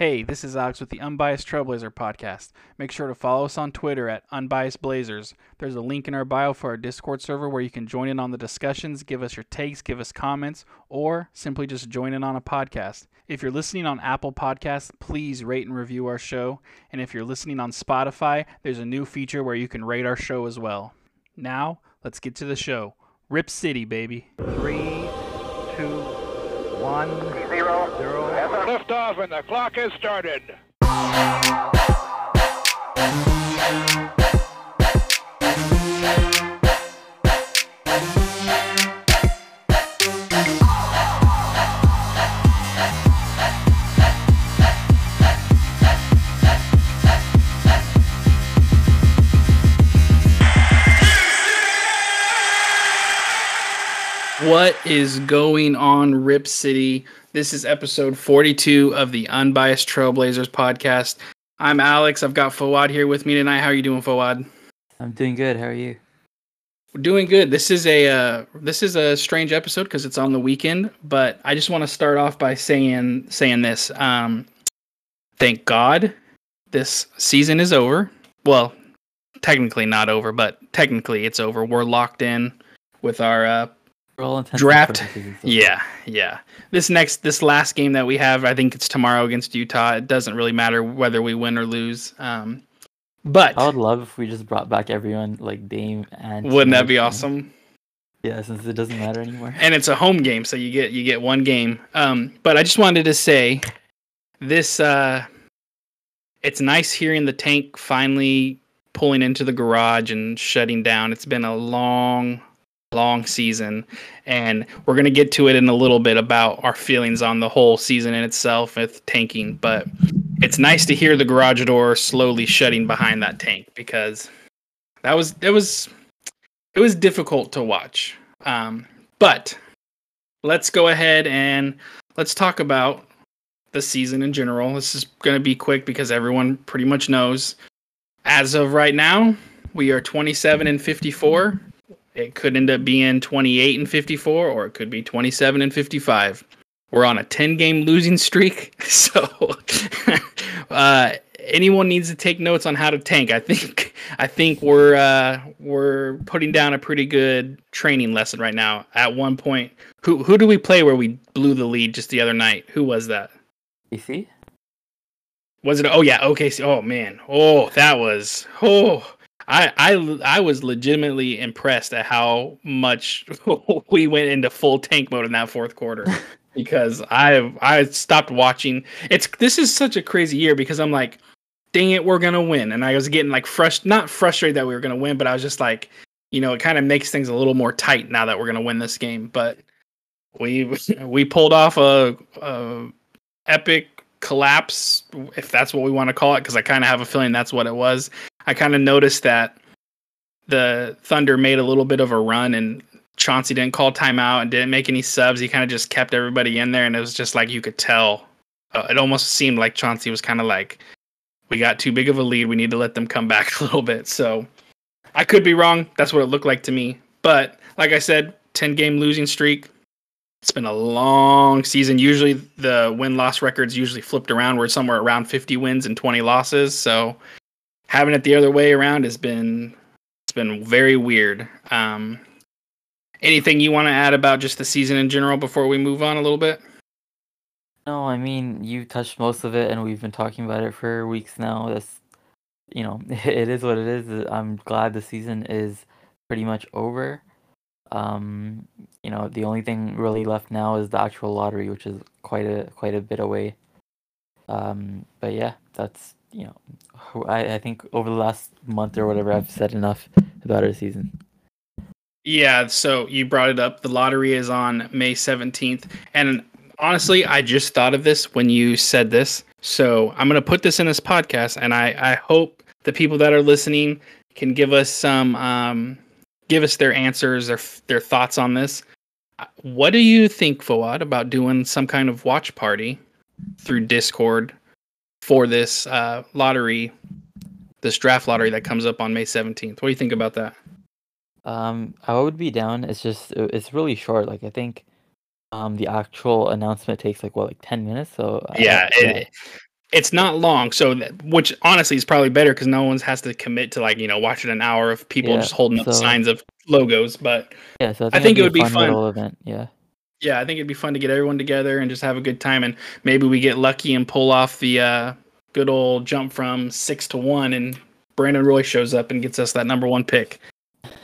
Hey, this is Alex with the Unbiased Trailblazer podcast. Make sure to follow us on Twitter at Unbiased Blazers. There's a link in our bio for our Discord server where you can join in on the discussions, give us your takes, give us comments, or simply just join in on a podcast. If you're listening on Apple Podcasts, please rate and review our show. And if you're listening on Spotify, there's a new feature where you can rate our show as well. Now, let's get to the show. Rip City, baby. Three, two, one, Zero. zero. Lift off and the clock has started. What is going on, Rip City? This is episode 42 of the Unbiased Trailblazers podcast. I'm Alex. I've got Fawad here with me tonight. How are you doing, Fawad? I'm doing good. How are you? We're doing good. This is a uh, this is a strange episode because it's on the weekend, but I just want to start off by saying saying this. Um, thank God, this season is over. Well, technically not over, but technically it's over. We're locked in with our uh, For all intents and Draft. purposes, it's over. Yeah, yeah. This next, this last game that we have, I think it's tomorrow against Utah. It doesn't really matter whether we win or lose. Um, but I would love if we just brought back everyone like Dame and. wouldn't that be awesome? Yeah, since it doesn't matter anymore. And it's a home game, so you get you get one game. Um, but I just wanted to say, this uh, it's nice hearing the tank finally pulling into the garage and shutting down. It's been a long, long season, and we're gonna get to it in a little bit about our feelings on the whole season in itself with tanking. But it's nice to hear the garage door slowly shutting behind that tank because that was that was it was difficult to watch. Um, but let's go ahead and let's talk about the season in general. This is going to be quick because everyone pretty much knows. As of right now, we are 27 and 54. It could end up being 28 and 54, or it could be 27 and 55. We're on a 10 game losing streak. So, uh, anyone needs to take notes on how to tank. I think I think we're uh, we're putting down a pretty good training lesson right now. At one point, who who do we play where we blew the lead just the other night? Who was that? You see? Was it? Oh yeah, OKC. Oh man. Oh, that was. Oh, I I I was legitimately impressed at how much we went into full tank mode in that fourth quarter. because I I stopped watching. It's this is such a crazy year because I'm like, dang it, we're gonna win, and I was getting like frust not frustrated that we were gonna win, but I was just like, you know, it kind of makes things a little more tight now that we're gonna win this game. But we we pulled off a, a epic collapse, if that's what we want to call it, because I kind of have a feeling that's what it was. I kind of noticed that the Thunder made a little bit of a run and Chauncey didn't call timeout and didn't make any subs. He kind of just kept everybody in there, and it was just like you could tell. Uh, it almost seemed like Chauncey was kind of like, "We got too big of a lead. We need to let them come back a little bit." So I could be wrong. That's what it looked like to me. But like I said, ten game losing streak. It's been a long season. Usually the win loss records usually flipped around. We're somewhere around 50 wins and 20 losses. So having it the other way around has been it's been very weird. Um, anything you want to add about just the season in general before we move on a little bit? No, I mean you touched most of it, and we've been talking about it for weeks now. That's, you know, it is what it is. I'm glad the season is pretty much over. Um, you know, the only thing really left now is the actual lottery, which is quite a quite a bit away. Um, but yeah, that's you know, I I think over the last month or whatever, I've said enough about our season. Yeah, so you brought it up. The lottery is on May 17th. And honestly, I just thought of this when you said this. So I'm going to put this in this podcast, and I, I hope the people that are listening can give us some, um, give us their answers, their, their thoughts on this. Uh, What do you think, Fawad, about doing some kind of watch party through Discord for this uh, lottery, this draft lottery that comes up on May 17th? What do you think about that? Um, I would be down. It's just uh, it's really short. Like I think, um, the actual announcement takes like what like ten minutes. So I- yeah, yeah. it's not long, so that, which honestly is probably better because no one has to commit to like you know watching an hour of people Yeah, just holding up signs of logos. But Yeah, so I think, I think it be a fun fun. event. Yeah. Yeah, I think it'd be fun to get everyone together and just have a good time, and maybe we get lucky and pull off the uh, good old jump from six to one, and Brandon Roy shows up and gets us that number one pick.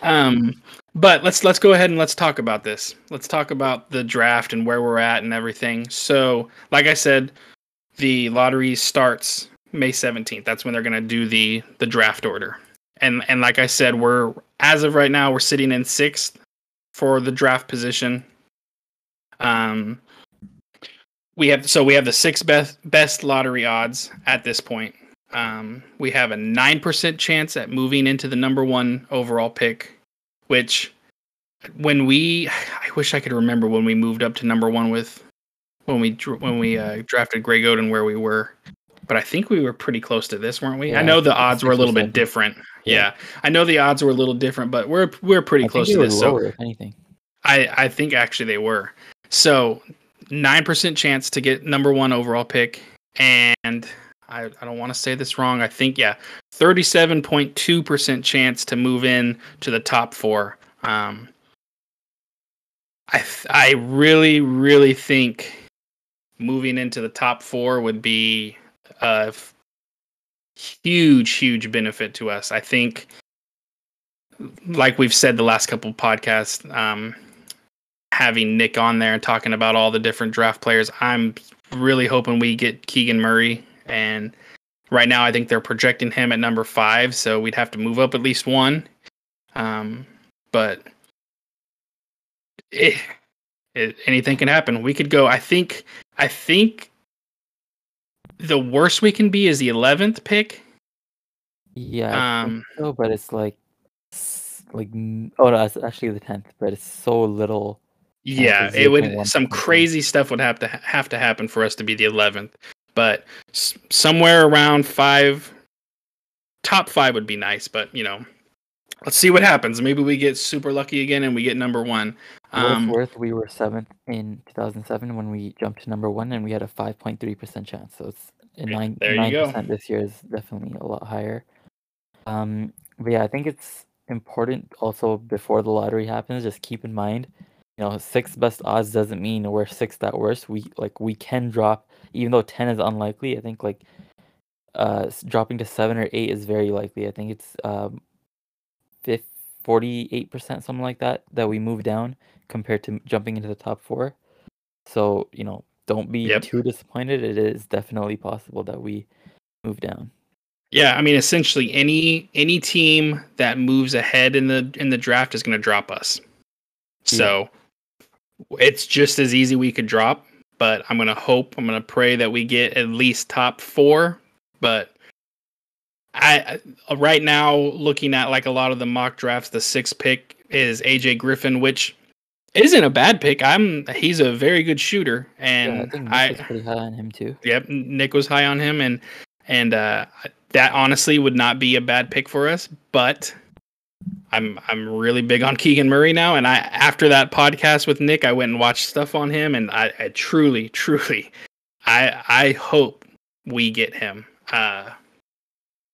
Um, but let's let's go ahead and let's talk about this. Let's talk about the draft and where we're at and everything. So, like I said, the lottery starts May 17th. That's when they're going to do the the draft order. And and like I said, we're as of right now we're sitting in 6th for the draft position. Um we have so we have the six best best lottery odds at this point. Um, we have a nine percent chance at moving into the number one overall pick, which when we I wish I could remember when we moved up to number one with when we when we uh, drafted Greg Oden where we were, but I think we were pretty close to this, weren't we? Yeah, I know the odds were a little bit different. Yeah. Yeah. I know the odds were a little different, but we're we're pretty I close to this. So if anything. I I think actually they were. So nine percent chance to get number one overall pick, and I I don't want to say this wrong. I think yeah, thirty seven point two percent chance to move in to the top four. Um, I I really really think moving into the top four would be a huge huge benefit to us. I think like we've said the last couple podcasts, um, having Nick on there and talking about all the different draft players, I'm really hoping we get Keegan Murray. And right now, I think they're projecting him at number five, so we'd have to move up at least one. Um, but it, it, anything can happen. We could go. I think. I think the worst we can be is the 11th pick. Yeah. Um, so, but it's like, like, oh no, it's actually the tenth, but it's so little. Yeah, it would some crazy stuff would have to have to happen for us to be the 11th. But s- somewhere around 5 top 5 would be nice, but you know, let's see what happens. Maybe we get super lucky again and we get number 1. For Um worth, we were seventh in 2007 when we jumped to number one, and we had a 5.3% chance. So it's a nine nine percent this year is definitely a lot higher. Um, but yeah, I think it's important also before the lottery happens. Just keep in mind, you know, six best odds doesn't mean we're sixth at worst. We like we can drop, even though ten is unlikely. I think like uh dropping to seven or eight is very likely. I think it's um, fif- 48% something like that that we move down compared to jumping into the top four. So, you know, don't be Yep. too disappointed. It is definitely possible that we move down. yeah, I mean essentially any any team that moves ahead in the in the draft is going to drop us. So it's just as easy we could drop, but I'm going to hope, I'm going to pray that we get at least top 4, but I I- right now looking at like a lot of the mock drafts, the sixth pick is AJ Griffin, which isn't a bad pick. I'm he's a very good shooter, Yeah, I and think I, Nick was pretty high on him too. yep Nick was high on him, and and uh, that honestly would not be a bad pick for us. But I'm I'm really big on Keegan Murray now, and I after that podcast with Nick, I went and watched stuff on him, and I, I truly truly I I hope we get him. Uh,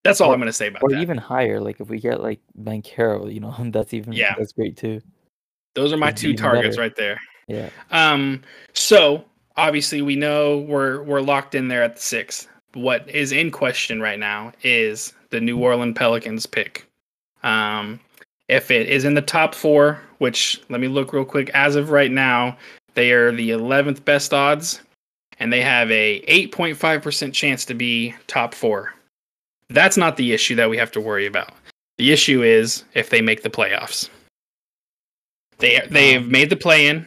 that's all Or- I'm gonna say about Or that. even higher, like if we get like Banchero, you know, that's even Yeah. that's great too. Those are my be two targets better. right there. Yeah. Um, so obviously we know we're we're locked in there at the sixth. What is in question right now is the New Orleans Pelicans pick. Um, if it is in the top four, which let me look real quick. As of right now, they are the eleventh best odds, and they have a eight point five percent chance to be top four. That's not the issue that we have to worry about. The issue is if they make the playoffs. They they've made the play in.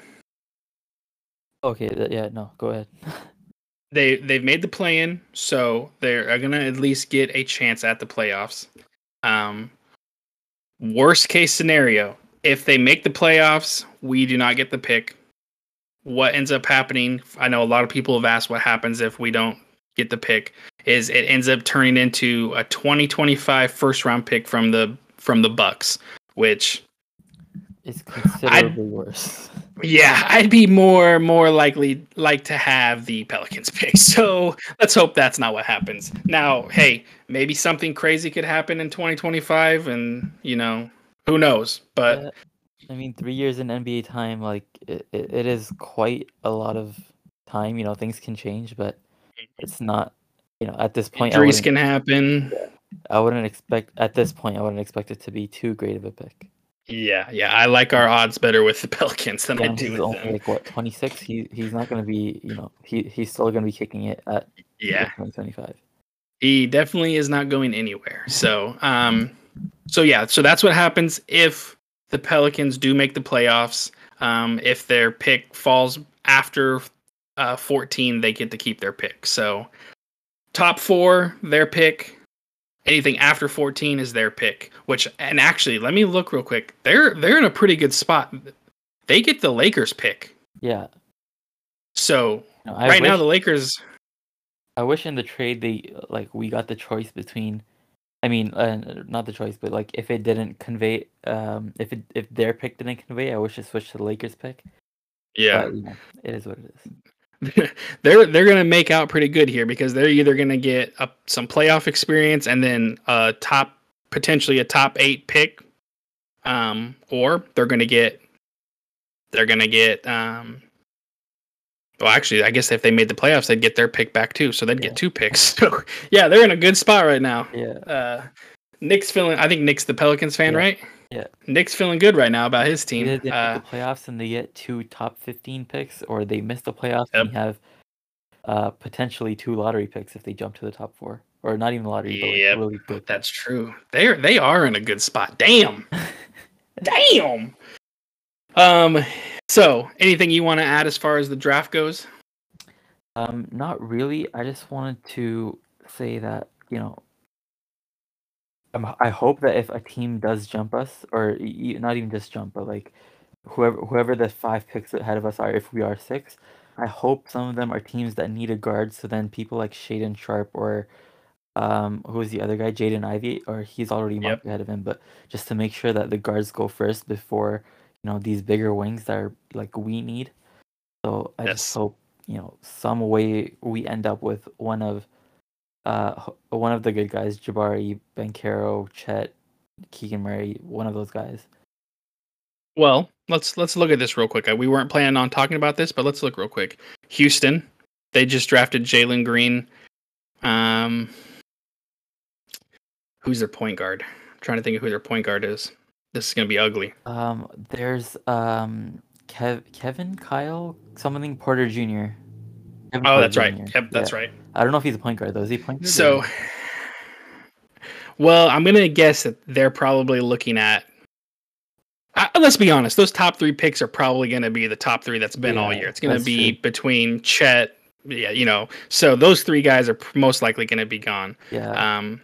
Okay, th- yeah, no, go ahead. they they've made the play in, so they're gonna at least get a chance at the playoffs. Um, worst case scenario, if they make the playoffs, we do not get the pick. What ends up happening? I know a lot of people have asked what happens if we don't get the pick. Is it ends up turning into a 2025 first round pick from the from the Bucks, which is considerably worse. Yeah, I'd be more more likely like to have the Pelicans pick. So let's hope that's not what happens. Now, hey, maybe something crazy could happen in 2025, and you know, who knows? But Uh, I mean, three years in NBA time, like it, it, it is quite a lot of time. You know, things can change, but it's not. You know, at this point, injuries can happen. I wouldn't expect at this point. I wouldn't expect it to be too great of a pick. Yeah, yeah, I like our odds better with the Pelicans than I Yeah, do he's with only them. like what twenty six. He he's not going to be. You know, he he's still going to be kicking it at Yeah, twenty twenty five. he definitely is not going anywhere. So, um, so yeah, so that's what happens if the Pelicans do make the playoffs. Um, if their pick falls after uh, 14, they get to keep their pick. So, top four, their pick. Anything after 14 is their pick. Which, and actually, let me look real quick. They're they're in a pretty good spot. They get the Lakers pick. Yeah. So No, right wish, now, the Lakers. I wish in the trade they like we got the choice between. I mean, uh, not the choice, but like if it didn't convey, um, if it if their pick didn't convey, I wish it switched to the Lakers pick. Yeah, But, you know, it is what it is. they're they're gonna make out pretty good here because they're either gonna get a, some playoff experience and then a top potentially a top eight pick, um, or they're gonna get they're gonna get um. Well, actually, I guess if they made the playoffs, they'd get their pick back too, so they'd Yeah. get two picks. So, yeah, they're in a good spot right now. Yeah. Uh, Nick's feeling. I think Nick's the Pelicans fan, Yeah. right? Yeah. Nick's feeling good right now about his team. Either they Uh, make the playoffs and they get two top fifteen picks, or they miss the playoffs Yep. and have uh, potentially two lottery picks if they jump to the top four, or not even lottery, but like really good. That's true. They are they are in a good spot. Damn. Damn. Um so anything you want to add as far as the draft goes? Um, not really. I just wanted to say that you know, I'm, I hope that if a team does jump us, or e- not even just jump, but like whoever whoever the five picks ahead of us are, if we are six, I hope some of them are teams that need a guard. So then people like Shaedon Sharpe or um, who is the other guy, Jaden Ivey, or he's already Yep. ahead of him. But just to make sure that the guards go first before you know these bigger wings that are like we need. So I Yes. just hope you know some way we end up with one of uh one of the good guys, Jabari, Banchero, Chet, Keegan Murray, one of those guys. Well, let's let's look at this real quick. Uh, We weren't planning on talking about this, but let's look real quick. Houston, they just drafted Jalen Green. Um who's their point guard? I'm trying to think of who their point guard is. This is gonna be ugly. Um, there's um Kev Kevin Kyle something Porter Jr. Kevin Oh, Porter that's right. Jr.. Yep, that's Yeah. right. I don't know if he's a point guard though. Is he a point guard? So, or- well, I'm gonna guess that they're probably looking at. Let's be honest; those top three picks are probably going to be the top three that's been all year. It's going to be true. between Chet, yeah, you know. So those three guys are most likely going to be gone. yeah, Um,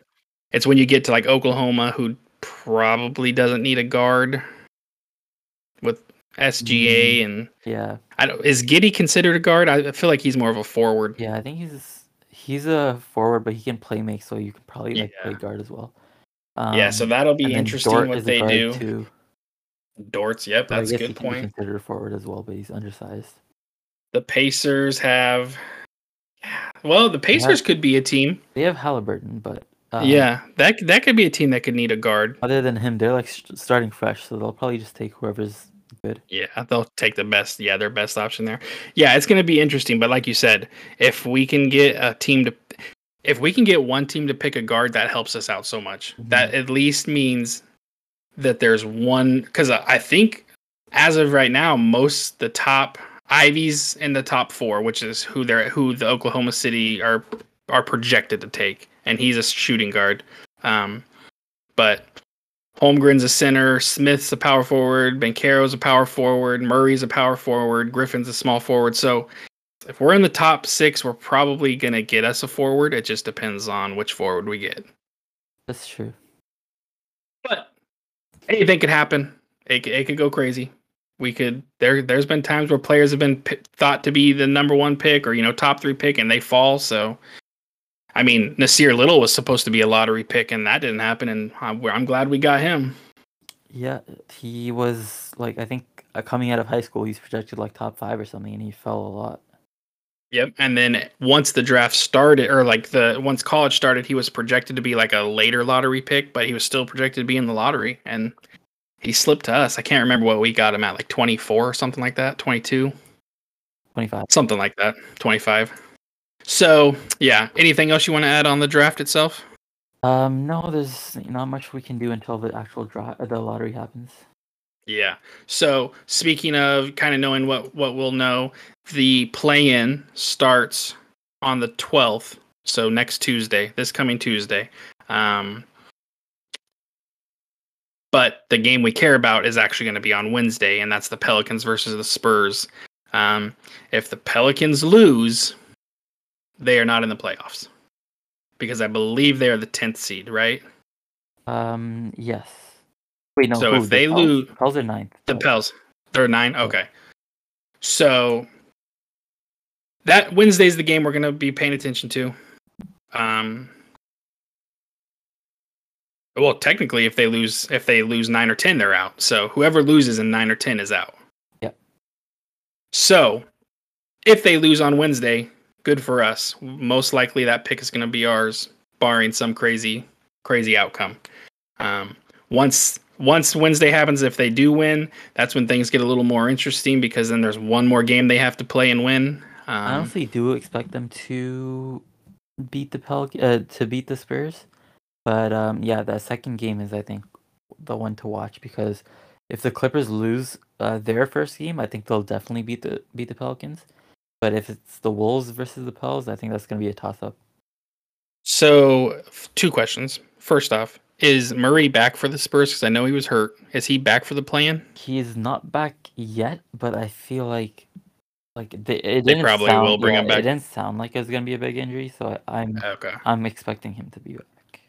it's when you get to like Oklahoma, who probably doesn't need a guard SGA, Mm. and yeah, I don't. Is Giddey considered a guard? I feel like he's more of a forward. yeah. I think he's he's a forward, but he can play make, so you can probably like play guard as well. yeah, so Um, that'll be interesting Dort what they do. Too. Dortz, yep, that's a good point. considered a forward as well, but he's undersized. The Pacers have. Well, the Pacers could be a team. They have Halliburton, but um, yeah, that that could be a team that could need a guard. Other than him, they're like starting fresh, so they'll probably just take whoever's good. Yeah, they'll take the best. Yeah, their best option there. Yeah, it's going to be interesting. But like you said, if we can get a team to, if we can get one team to pick a guard, that helps us out so much. Mhm. That at least means that there's one. Because I I think as of right now, most the top Ivey's in the top four, which is who they're who the Oklahoma City are are projected to take, and he's a shooting guard. Um, but Holmgren's a center, Smith's a power forward, Banchero's a power forward, Murray's a power forward, Griffin's a small forward. So if we're in the top six, we're probably gonna get us a forward. It just depends on which forward we get. That's true. But anything could happen. It, it could go crazy. We could there. There's been times where players have been p- thought to be the number one pick or you know top three pick, and they fall. So, I mean, Nassir Little was supposed to be a lottery pick, and that didn't happen. And I'm, I'm glad we got him. Yeah, he was like I think uh, coming out of high school, he's projected like top five or something, and he fell a lot. Yep. And then once the draft started, or like the once college started, he was projected to be like a later lottery pick, but he was still projected to be in the lottery, and he slipped to us. I can't remember what we got him at, like twenty four or something like that, 22, 25, something like that, twenty five. So yeah. Anything else you want to add on the draft itself? Um, no, there's not much we can do until the actual draw, the lottery happens. Yeah. So speaking of kind of knowing what what we'll know, the play-in starts on the twelfth. So next Tuesday, this coming Tuesday. Um, but the game we care about is actually going to be on Wednesday, and that's the Pelicans versus the Spurs. Um, if the Pelicans lose, they are not in the playoffs because I believe they are the tenth seed, right? Um, yes. Wait, no. So who, if the they lose- Pels are ninth. The Pels. They're nine. Okay. So that Wednesday's the game we're gonna be paying attention to. Um. Well, technically, if they lose, if they lose nine or ten, they're out. So whoever loses in nine or ten is out. Yep. So if they lose on Wednesday, good for us. Most likely that pick is going to be ours, barring some crazy, crazy outcome. Um, once once Wednesday happens, if they do win, that's when things get a little more interesting because then there's one more game they have to play and win. I Um, honestly do expect them to beat the Pelic- uh, to beat the Spurs, but um, yeah, that second game is I think the one to watch because if the Clippers lose uh, their first game, I think they'll definitely beat the beat the Pelicans. But if it's the Wolves versus the Pels, I think that's gonna be a toss up. so two questions. First off, is Murray back for the Spurs? Because I know he was hurt. Is he back for the plan? He is not back yet, but I feel like like they, it They probably sound, will bring yeah, him back. It didn't sound like it was gonna be a big injury, so I, I'm Okay. I'm expecting him to be back.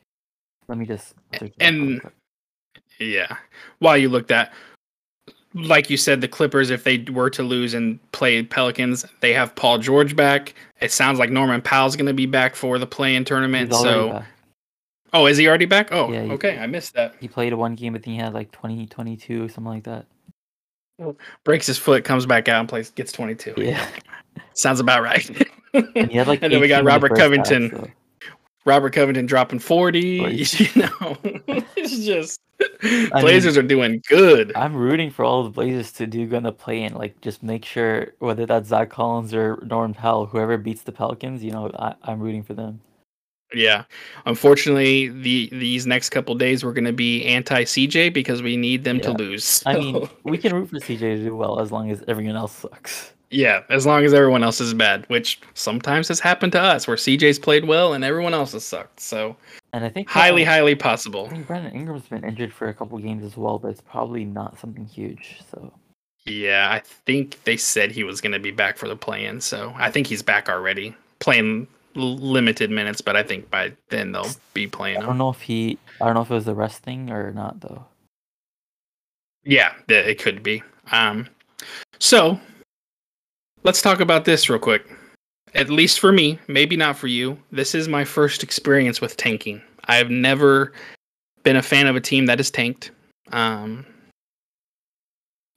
Let me just search it up real And- Yeah. While you looked at, like you said, the Clippers, if they were to lose and play Pelicans, they have Paul George back. It sounds like Norman Powell's going to be back for the play-in tournament. So, back. oh, is he already back? Oh, Yeah, okay. I missed that. He played one game, but then he had like 20, 22 or something like that. Breaks his foot, comes back out and plays, gets 22. Yeah. Sounds about right. And like And then we got 18 the Robert first half, Covington. so- Robert Covington dropping 40. Forty. You know, it's just Blazers are doing good. I'm rooting for all the Blazers to do gonna play in. Like, just make sure whether that's Zach Collins or Norman Powell, whoever beats the Pelicans, you know, I, I'm rooting for them. Yeah. Unfortunately, the these next couple days we're going to be anti CJ because we need them to Yeah. lose. I mean, we can root for CJ to do well as long as everyone else sucks. Yeah, as long as everyone else is bad, which sometimes has happened to us where CJ's played well and everyone else has sucked. So, And I think highly highly possible. I think Brandon Ingram's been injured for a couple games as well, but it's probably not something huge. So Yeah, I think they said he was going to be back for the play-in, so I think he's back already. Playing limited minutes, but I think by then they'll be playing I don't know if he, I don't know if it was the rest thing or not though. Yeah, it could be. Um, so let's talk about this real quick. At least for me, maybe not for you. This is my first experience with tanking. I've never been a fan of a team that is tanked. Um,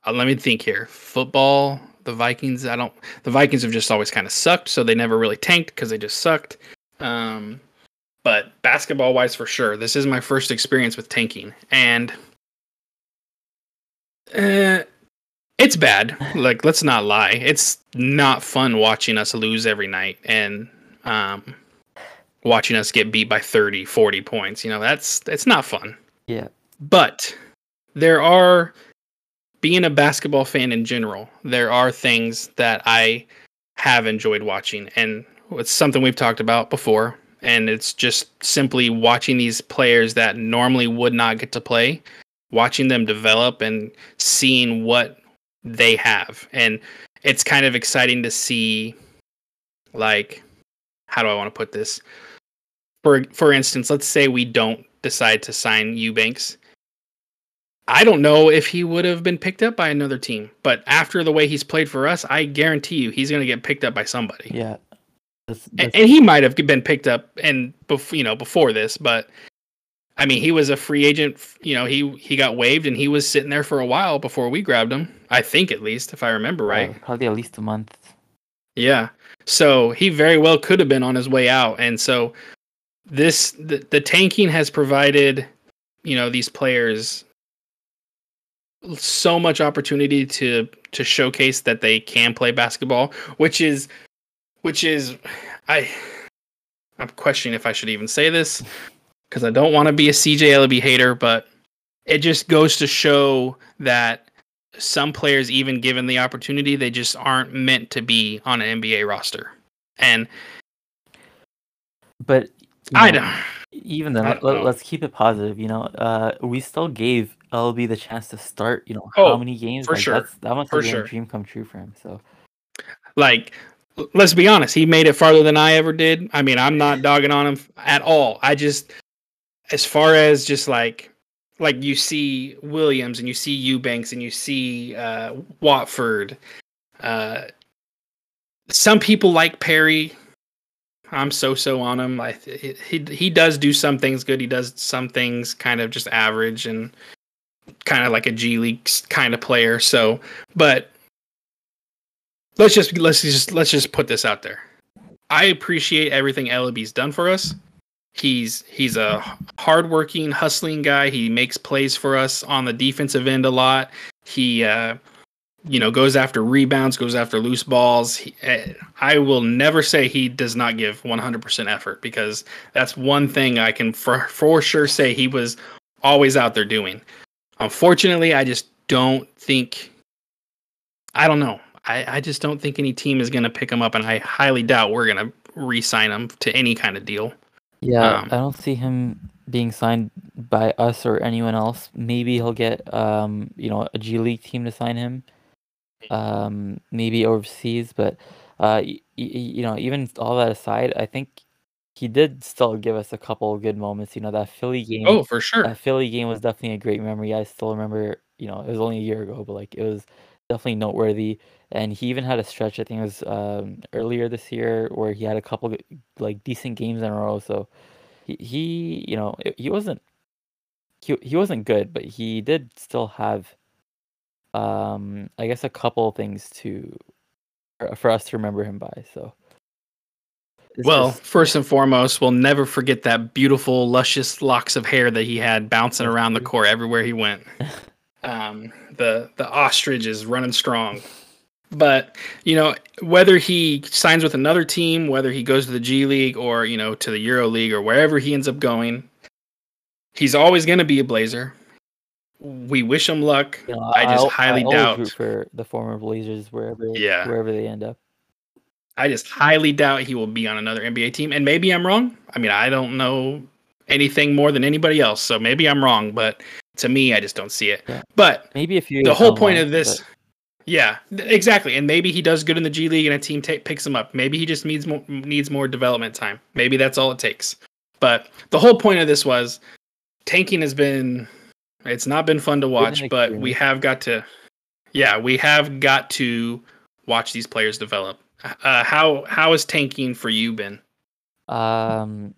uh, let me think here. Football, the Vikings. I don't. The Vikings have just always kind of sucked, so they never really tanked because they just sucked. Um, but basketball wise, for sure, this is my first experience with tanking, and uh, it's bad. Like, let's not lie. It's not fun watching us lose every night and um, watching us get beat by 30, 40 points. You know, that's it's not fun. Yeah. But there are being a basketball fan in general, there are things that I have enjoyed watching and it's something we've talked about before and it's just simply watching these players that normally would not get to play, watching them develop and seeing what they have. And it's kind of exciting to see like how do I want to put this? For for instance, let's say we don't decide to sign Eubanks. I don't know if he would have been picked up by another team, but after the way he's played for us, I guarantee you he's going to get picked up by somebody. Yeah. That's, that's, and he might have been picked up and bef- you know before this, but I mean, he was a free agent. You know, he he got waived and he was sitting there for a while before we grabbed him. I think at least, if I remember right. Uh, probably at least a month. Yeah. So he very well could have been on his way out. And so this the, the tanking has provided, you know, these players so much opportunity to to showcase that they can play basketball, which is which is I I'm questioning if I should even say this because I don't want to be a CJ Elleby hater, but it just goes to show that some players, even given the opportunity, they just aren't meant to be on an NBA roster. And But I know, don't. even then, let, don't know. us keep it positive. You know, uh, we still gave Elleby the chance to start. You know, Oh, how many games? for like, sure. That's, that must For have been sure. a dream come true for him. So Like, let's be honest, he made it farther than I ever did. I mean, I'm not dogging on him at all. I just, as far as just like, like you see Williams and you see Eubanks and you see uh, Watford. Uh, some people like Perry. I'm so so on him. I he he he does do some things good. He does some things kind of just average and kind of like a G League kind of player. So, but let's just let's just let's just put this out there. I appreciate everything Elleby's done for us. He's he's a hardworking, hustling guy. He makes plays for us on the defensive end a lot. He uh, you know goes after rebounds, goes after loose balls. He, eh, I will never say he does not give 100% effort because that's one thing I can for for sure say he was always out there doing. Unfortunately, I just don't think. I don't know. I, I just don't think any team is going to pick him up, and I highly doubt we're going to re-sign him to any kind of deal. Yeah, Um, I don't see him being signed by us or anyone else. Maybe he'll get um, you know, a G League team to sign him. Um, maybe overseas, but uh, y- y- you know, even all that aside, I think he did still give us a couple good moments. You know, that Philly game. Oh, for sure. That Philly game was definitely a great memory. I still remember, you know, it was only a year ago, but like it was definitely noteworthy. And he even had a stretch, I think it was um, earlier this year, where he had a couple like decent games in a row. So he, he you know, he wasn't he he wasn't good, but he did still have, um, I guess a couple things to for, for us to remember him by. So. it's Well, just- first and foremost, we'll never forget that beautiful, luscious locks of hair that he had bouncing around the court everywhere he went. Um, the the ostrich is running strong. But you know, whether he signs with another team, whether he goes to the G League or you know to the Euro League or wherever he ends up going, he's always going to be a Blazer. We wish him luck. You know, I just al- highly always doubt. for the former Blazers wherever Yeah. wherever they end up. I just highly doubt he will be on another NBA team. And maybe I'm wrong. I mean, I don't know anything more than anybody else, so maybe I'm wrong. But to me, I just don't see it. Yeah. But Maybe if you the whole point of this, yeah, th- exactly. And maybe he does good in the G League, and a team ta- picks him up. Maybe he just needs more needs more development time. Maybe that's all it takes. But the whole point of this was tanking has been. It's not been fun to watch, but we have got to. Yeah, we have got to watch these players develop. Uh, how how is tanking for you been? um,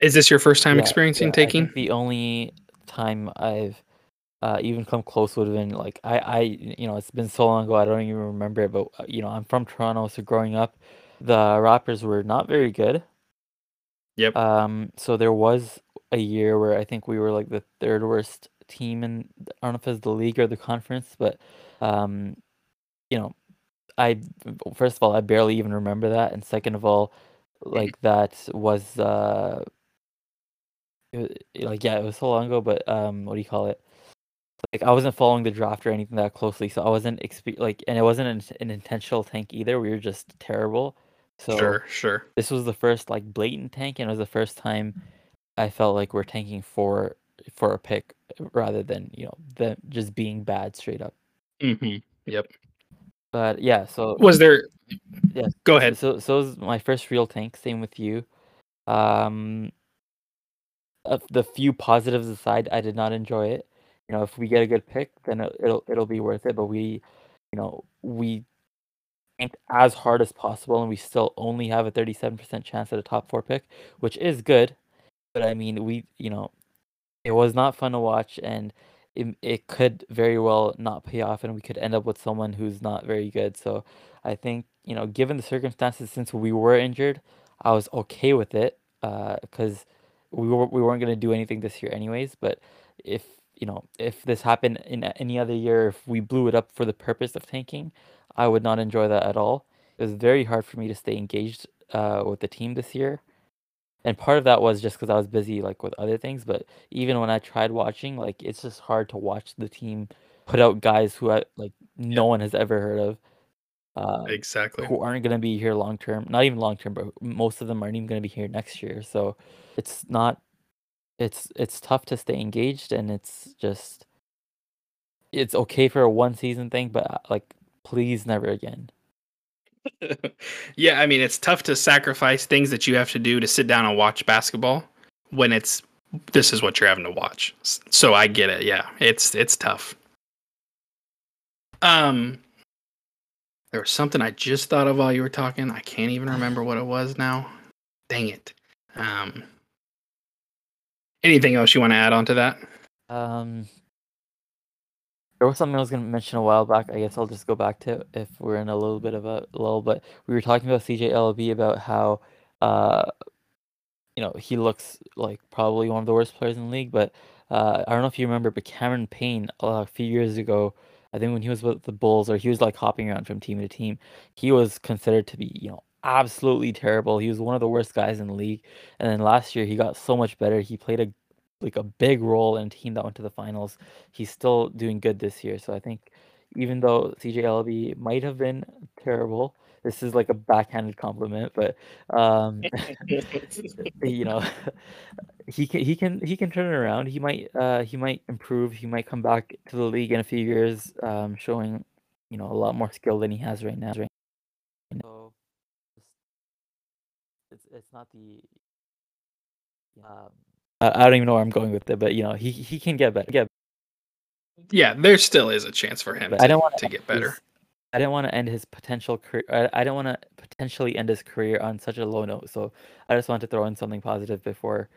Is this your first time yeah, experiencing yeah, taking? the only time I've uh, even come close would have been like I, I, you know, it's been so long ago I don't even remember it. But uh, you know, I'm from Toronto, so growing up, the Raptors were not very good. Yep. Um, so there was a year where I think we were like the third worst team in I don't know if it's the league or the conference, but um, you know, I first of all I barely even remember that, and second of all, like that was uh, it, wa- like yeah, it was so long ago, but um, what do you call it? Like I wasn't following the draft or anything that closely, so I wasn't expe- like, and it wasn't an, an intentional tank either. We were just terrible. So Sure, sure. this was the first like blatant tank, and it was the first time I felt like we're tanking for for a pick rather than you know them just being bad straight up. hmm Yep. But yeah, so Was there? Yes. Go ahead. so so it was my first real tank. Same with you. Um, the few positives aside, I did not enjoy it. You know, if we get a good pick, then it- it'll it'll be worth it. But we, you know, we as hard as possible, and we still only have a thirty-seven percent chance at a top four pick, which is good. but I mean, we you know, it was not fun to watch, and it it could very well not pay off, and we could end up with someone who's not very good. So I think you know, given the circumstances, since we were injured, I was okay with it uh, because we were we weren't gonna do anything this year anyways. But if you know, if this happened in any other year, if we blew it up for the purpose of tanking, I would not enjoy that at all. It was very hard for me to stay engaged uh, with the team this year and part of that was just because I was busy like with other things. But even when I tried watching, like it's just hard to watch the team put out guys who I like no one has ever heard of, uh, Exactly. who aren't gonna be here long term. Not even long term, but most of them aren't even gonna be here next year. So it's not. It's it's tough to stay engaged, and it's just. It's okay for a one season thing, but uh, like please never again. yeah, I mean, it's tough to sacrifice things that you have to do to sit down and watch basketball when it's this is what you're having to watch. So I get it. Yeah, it's it's tough. Um, there was something I just thought of while you were talking. I can't even remember what it was now. Dang it. Um, anything else you want to add on to that? Um, there was something I was going to mention a while back. I guess I'll just go back to if we're in a little bit of a lull. But we were talking about CJ Elleby about how, uh, you know, he looks like probably one of the worst players in the league. But uh, I don't know if you remember, but Cameron Payne uh, a few years ago, I think when he was with the Bulls or he was like hopping around from team to team, he was considered to be, you know, absolutely terrible. He was one of the worst guys in the league. And then last year he got so much better. He played a like a big role in a team that went to the finals. He's still doing good this year. So I think even though CJ CJLB might have been terrible, this is like a backhanded compliment, but um, you know, he can he can he can turn it around. He might uh he might improve. He might come back to the league in a few years, um, showing you know a lot more skill than he has right now. Right now. So it's it's not the um, I, I don't even know where I'm going with it, but you know he he can get better. Get Yeah, there still is a chance for him but to, I don't want to get better. I didn't want to end his potential career. I, I don't want to potentially end his career on such a low note. So I just want to throw in something positive before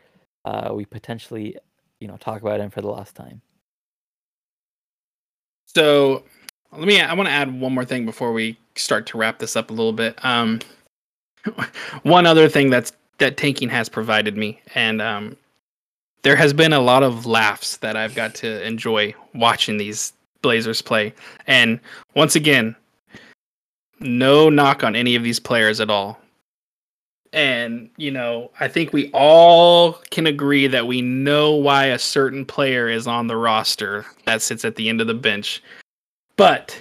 uh, we potentially, you know, talk about him for the last time. So let me. I want to add one more thing before we start to wrap this up a little bit. Um, one other thing that's that tanking has provided me, and um, there has been a lot of laughs that I've got to enjoy watching these Blazers play. And once again, no knock on any of these players at all. And, you know, I think we all can agree that we know why a certain player is on the roster that sits at the end of the bench. But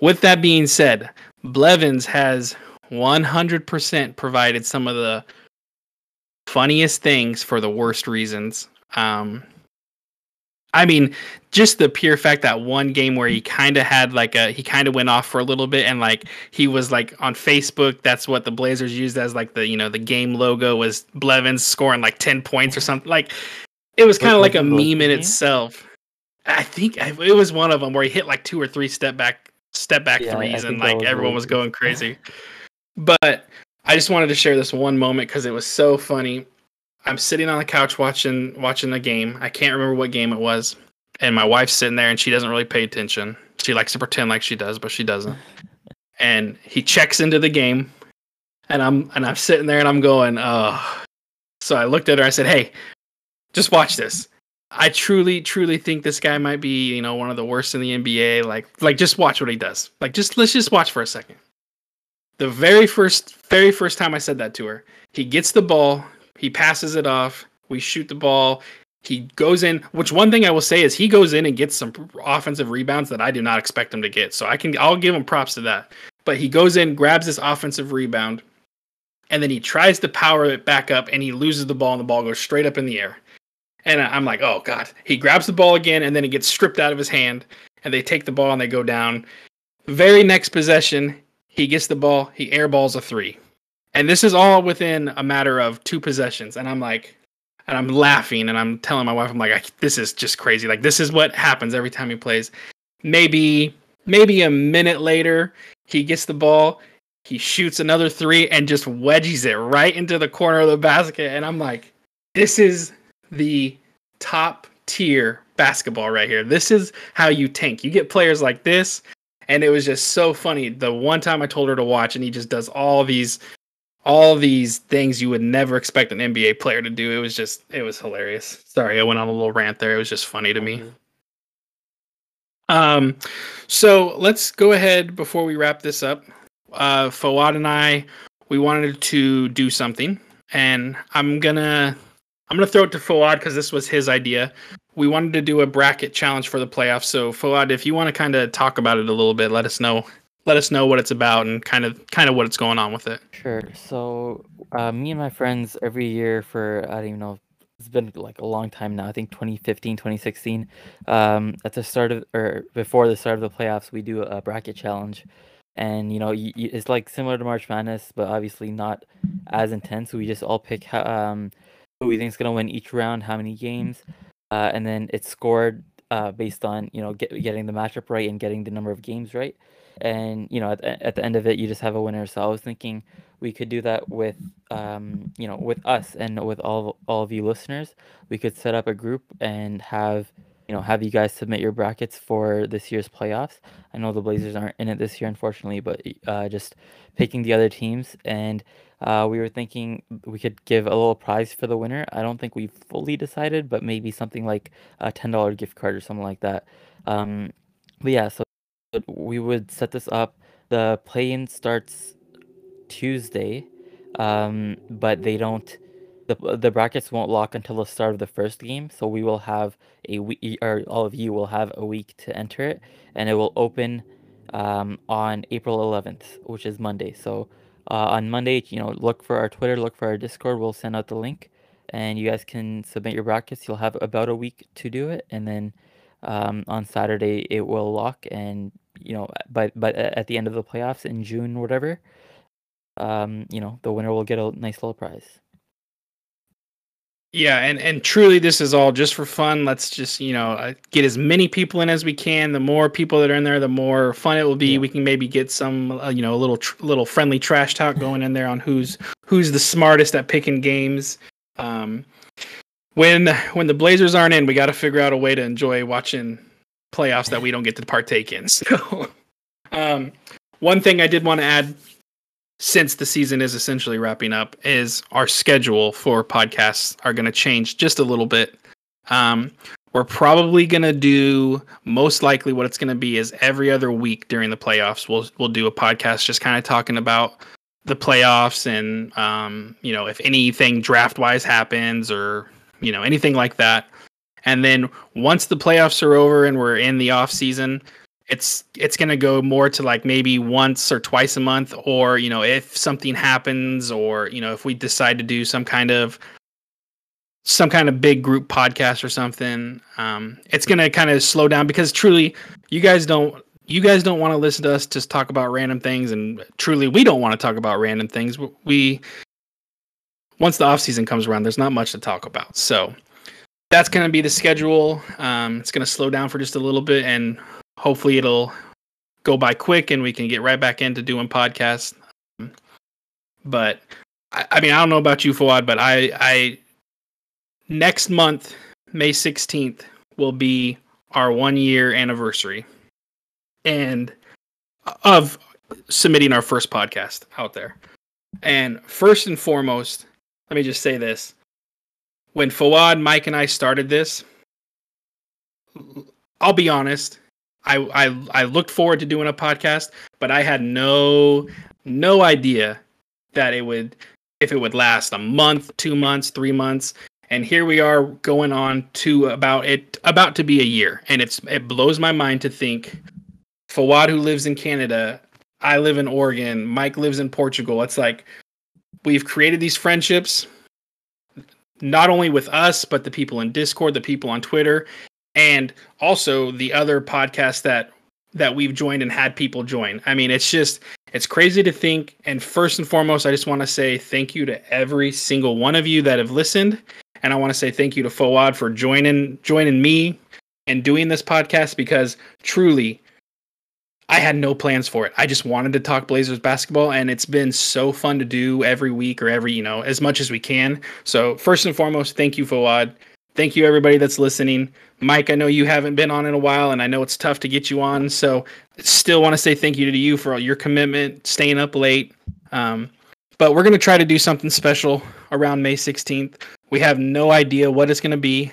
with that being said, Blevins has 100% provided some of the funniest things for the worst reasons. Um, I mean, just the pure fact that one game where he kind of had like a he kind of went off for a little bit and like he was like on Facebook. That's what the Blazers used as like the you know the game logo was Blevins scoring like ten points or something. Like it was kind of like a meme in itself. I think it was one of them where he hit like two or three step back step back Yeah, threes and like was everyone was going crazy. But I just wanted to share this one moment because it was so funny. I'm sitting on the couch watching watching the game. I can't remember what game it was, and my wife's sitting there and she doesn't really pay attention. She likes to pretend like she does, but she doesn't. And he checks into the game, and I'm and I'm sitting there and I'm going, oh. So I looked at her. I said, "Hey, just watch this. I truly, truly think this guy might be, you know, one of the worst in the NBA. Like, like just watch what he does. Like, just let's just watch for a second. The very first, very first time I said that to her, he gets the ball, he passes it off, we shoot the ball. He goes in, which one thing I will say is he goes in and gets some offensive rebounds that I do not expect him to get. So I can, I'll give him props to that. But he goes in, grabs this offensive rebound, and then he tries to power it back up, and he loses the ball, and the ball goes straight up in the air. And I'm like, oh god. He grabs the ball again, and then it gets stripped out of his hand, and they take the ball and they go down. Very next possession, he gets the ball, he airballs a three. And this is all within a matter of two possessions. And I'm like, and I'm laughing and I'm telling my wife, I'm like, this is just crazy. Like, this is what happens every time he plays. Maybe, maybe a minute later, he gets the ball, he shoots another three and just wedges it right into the corner of the basket. And I'm like, this is the top tier basketball right here. This is how you tank. You get players like this, and it was just so funny. The one time I told her to watch, and he just does all these, all these things you would never expect an NBA player to do. It was just, it was hilarious. Sorry, I went on a little rant there. It was just funny to me. Um, so let's go ahead before we wrap this up. Uh, Fawad and I, we wanted to do something, and I'm gonna I'm gonna throw it to Fawad because this was his idea. We wanted to do a bracket challenge for the playoffs. So Fawad, if you want to kind of talk about it a little bit, let us know. Let us know what it's about and kind of kind of what it's going on with it. Sure. So, uh, me and my friends every year for I don't even know it's been like a long time now. I think 2015, 2016. Um, at the start of or before the start of the playoffs, we do a bracket challenge, and you know y- y- it's like similar to March Madness, but obviously not as intense. We just all pick um, who we think is gonna win each round, how many games, uh, and then it's scored uh, based on you know get, getting the matchup right and getting the number of games right. And you know at the, at the end of it, you just have a winner. So I was thinking we could do that with um, you know with us and with all all of you listeners. We could set up a group and have you know have you guys submit your brackets for this year's playoffs. I know the Blazers aren't in it this year, unfortunately, but uh, just picking the other teams and. Uh, we were thinking we could give a little prize for the winner. I don't think we fully decided, but maybe something like a ten dollar gift card or something like that. Um, but yeah, so we would set this up. The play-in starts Tuesday, um, but they don't. The, the brackets won't lock until the start of the first game, so we will have a week, or all of you will have a week to enter it, and it will open um, on April 11th, which is Monday. So uh, on Monday, you know, look for our Twitter, look for our Discord. We'll send out the link, and you guys can submit your brackets. You'll have about a week to do it, and then um, on Saturday it will lock, and you know, but but at the end of the playoffs in June, whatever, um, you know, the winner will get a nice little prize. Yeah, and and truly, this is all just for fun. Let's just you know uh, get as many people in as we can. The more people that are in there, the more fun it will be. Yeah. We can maybe get some uh, you know a little tr- little friendly trash talk going in there on who's who's the smartest at picking games. Um, when when the Blazers aren't in, we got to figure out a way to enjoy watching playoffs that we don't get to partake in. So, um, one thing I did want to add since the season is essentially wrapping up is our schedule for podcasts are going to change just a little bit um, we're probably going to do most likely what it's going to be is every other week during the playoffs we'll we'll do a podcast just kind of talking about the playoffs and um, you know if anything draft wise happens or you know anything like that and then once the playoffs are over and we're in the off season it's it's going to go more to like maybe once or twice a month or you know if something happens or you know if we decide to do some kind of some kind of big group podcast or something um it's going to kind of slow down because truly you guys don't you guys don't want to listen to us just talk about random things and truly we don't want to talk about random things. We once the off season comes around there's not much to talk about. So that's going to be the schedule um it's going to slow down for just a little bit and hopefully it'll go by quick and we can get right back into doing podcasts. But I, I mean, I don't know about you, Fawad, but I, I next month, May 16th, will be our one year anniversary and of submitting our first podcast out there. And first and foremost, let me just say this. When Fawad, Mike, and I started this, I'll be honest, I, I I looked forward to doing a podcast, but I had no no idea that it would if it would last a month, two months, three months, and here we are going on to about it about to be a year, and it's it blows my mind to think Fawad who lives in Canada, I live in Oregon, Mike lives in Portugal. It's like we've created these friendships not only with us but the people in Discord, the people on Twitter, and also the other podcasts that that we've joined and had people join. I mean, it's just it's crazy to think. And first and foremost, I just want to say thank you to every single one of you that have listened, and I want to say thank you to Fawad for joining joining me and doing this podcast because truly, I had no plans for it. I just wanted to talk Blazers basketball, and it's been so fun to do every week or every, you know, as much as we can. So, first and foremost, thank you, Fawad. Thank you, everybody that's listening. Mike, I know you haven't been on in a while, and I know it's tough to get you on. So, still want to say thank you to you for all your commitment, staying up late. Um, but we're going to try to do something special around May 16th. We have no idea what it's going to be,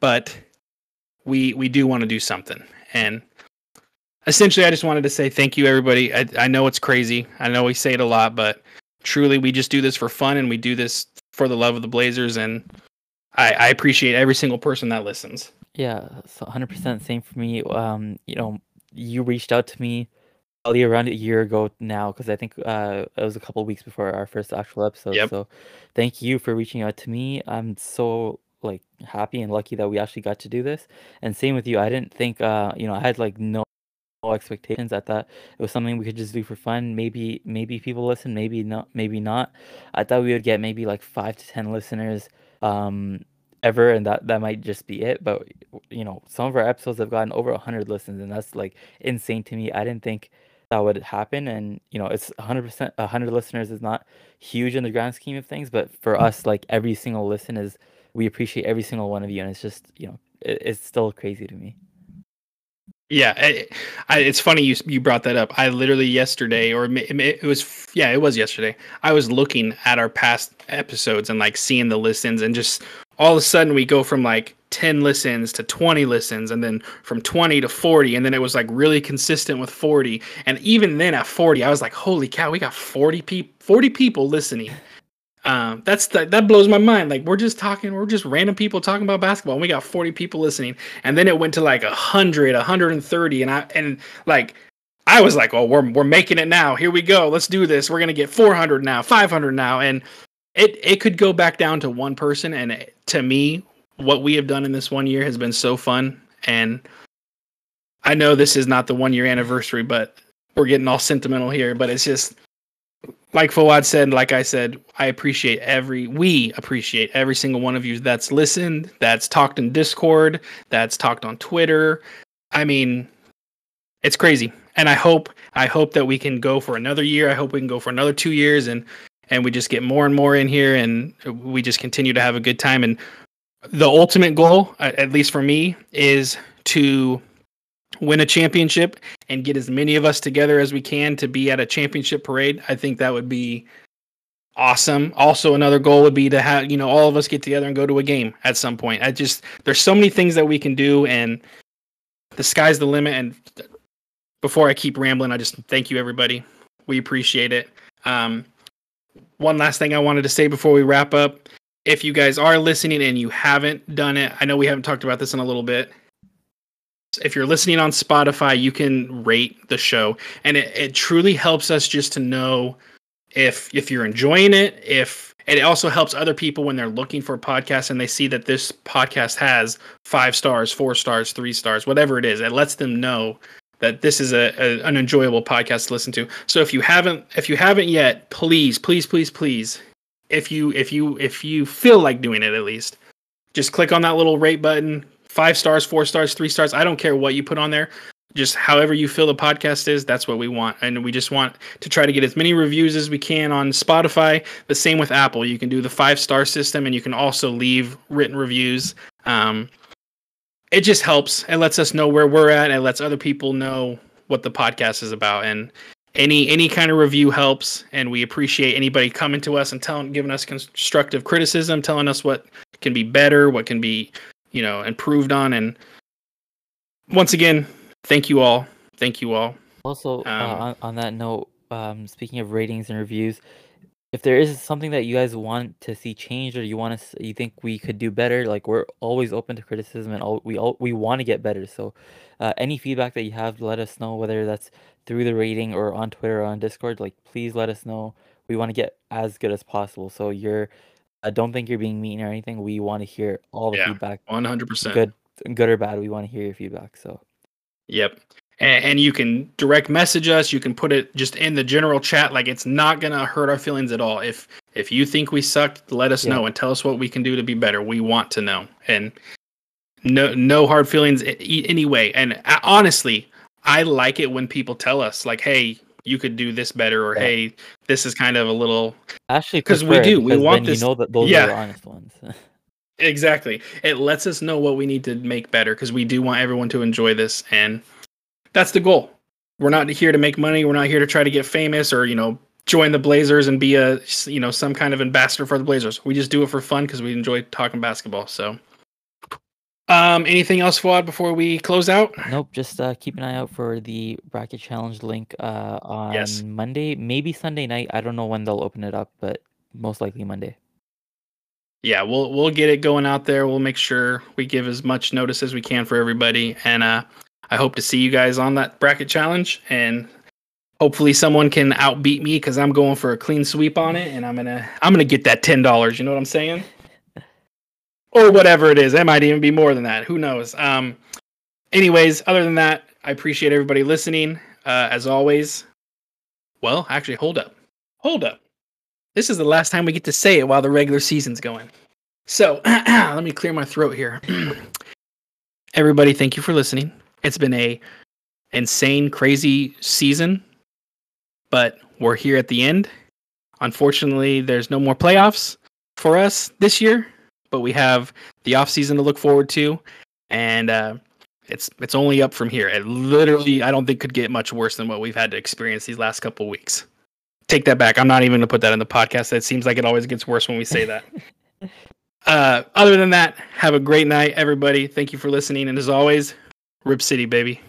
but we we do want to do something. And essentially, I just wanted to say thank you, everybody. I, I know it's crazy. I know we say it a lot, but truly, we just do this for fun and we do this for the love of the Blazers. And I, I appreciate every single person that listens. Yeah, so 100% same for me. Um, you know, you reached out to me probably around a year ago now because I think uh, it was a couple weeks before our first actual episode. Yep. So, thank you for reaching out to me. I'm so like happy and lucky that we actually got to do this. And same with you. I didn't think uh, you know, I had like no expectations. I thought it was something we could just do for fun. Maybe maybe people listen, maybe not, maybe not. I thought we would get maybe like five to ten listeners um ever, and that that might just be it. But you know, some of our episodes have gotten over hundred listens, and that's like insane to me. I didn't think that would happen, and you know, it's hundred percent. hundred listeners is not huge in the grand scheme of things, but for us, like every single listen is, we appreciate every single one of you, and it's just you know, it, it's still crazy to me. Yeah, I, I, it's funny you you brought that up. I literally yesterday, or it, was yeah, it was yesterday. I was looking at our past episodes and like seeing the listens, and just all of a sudden we go from like 10 listens to 20 listens and then from 20 to 40 and then it was like really consistent with 40 and even then at 40 i was like holy cow we got 40 people 40 people listening um, that's the, that blows my mind. Like we're just talking we're just random people talking about basketball and we got 40 people listening and then it went to like 100 130 and i and like i was like oh we're, we're making it now. Here we go. Let's do this. We're gonna get 400 now 500 now. And it it could go back down to one person and it, to me what we have done in this one year has been so fun and i know this is not the one year anniversary but we're getting all sentimental here but it's just like Fawad said like i said i appreciate every we appreciate every single one of you that's listened that's talked in discord that's talked on twitter. I mean it's crazy. And i hope i hope that we can go for another year. I hope we can go for another two years and and we just get more and more in here and we just continue to have a good time. And the ultimate goal at least for me is to win a championship and get as many of us together as we can to be at a championship parade i think that would be awesome also another goal would be to have you know all of us get together and go to a game at some point i just there's so many things that we can do and the sky's the limit and before i keep rambling i just thank you everybody we appreciate it um, one last thing I wanted to say before we wrap up. If you guys are listening and you haven't done it, I know we haven't talked about this in a little bit. If you're listening on Spotify, you can rate the show, and it, it truly helps us just to know if if you're enjoying it. If and it also helps other people when they're looking for a podcast and they see that this podcast has five stars, four stars, three stars, whatever it is. It lets them know that this is a, a, an enjoyable podcast to listen to. So if you haven't if you haven't yet, please, please, please, please, if you if you if you feel like doing it at least, just click on that little rate button. Five stars, four stars, three stars. I don't care what you put on there. Just however you feel the podcast is, that's what we want. And we just want to try to get as many reviews as we can on Spotify. The same with Apple. You can do the five star system and you can also leave written reviews. Um, it just helps. It lets us know where we're at. It lets other people know what the podcast is about. And any any kind of review helps. And we appreciate anybody coming to us and telling, giving us constructive criticism, telling us what can be better, what can be, you know, improved on. And once again, thank you all. Thank you all. Also, uh, Um, on, on that note, um, speaking of ratings and reviews, if there is something that you guys want to see changed or you want to you think we could do better like we're always open to criticism and all we all we want to get better so uh, any feedback that you have let us know whether that's through the rating or on twitter or on discord like please let us know we want to get as good as possible so you're i don't think you're being mean or anything we want to hear all the Yeah, feedback One hundred percent. good good or bad we want to hear your feedback so Yep. And, and you can direct message us. You can put it just in the general chat. Like it's not gonna hurt our feelings at all. If if you think we sucked, let us Yeah. know and tell us what we can do to be better. We want to know. And no no hard feelings anyway. And uh, honestly, I like it when people tell us like, "Hey, you could do this better," or Yeah. "Hey, this is kind of a little." actually because we do, we want then this- You know that those yeah. are the honest ones. Exactly. It lets us know what we need to make better because we do want everyone to enjoy this, and that's the goal. We're not here to make money. We're not here to try to get famous or you know join the Blazers and be a you know some kind of ambassador for the Blazers. We just do it for fun because we enjoy talking basketball. So, um, anything else, Fawad, before we close out? nope. Just uh, keep an eye out for the bracket challenge link uh, on Yes. Monday, maybe Sunday night. I don't know when they'll open it up, but most likely Monday. yeah, we'll we'll get it going out there. We'll make sure we give as much notice as we can for everybody, and uh, I hope to see you guys on that bracket challenge. And hopefully, someone can outbeat me because I'm going for a clean sweep on it, and I'm gonna I'm gonna get that ten dollars. You know what I'm saying? Or whatever it is. It might even be more than that. Who knows? Um. Anyways, other than that, I appreciate everybody listening. Uh, as always. Well, actually, hold up, hold up. This is the last time we get to say it while the regular season's going. So let me clear my throat here. Everybody, thank you for listening. It's been a insane, crazy season, but we're here at the end. Unfortunately, there's no more playoffs for us this year, but we have the off season to look forward to, and uh, it's it's only up from here. It literally, I don't think could get much worse than what we've had to experience these last couple weeks take that back. I'm not even going to put that in the podcast. It seems like it always gets worse when we say that. uh, other than that, have a great night, everybody. Thank you for listening. And as always, Rip City, baby.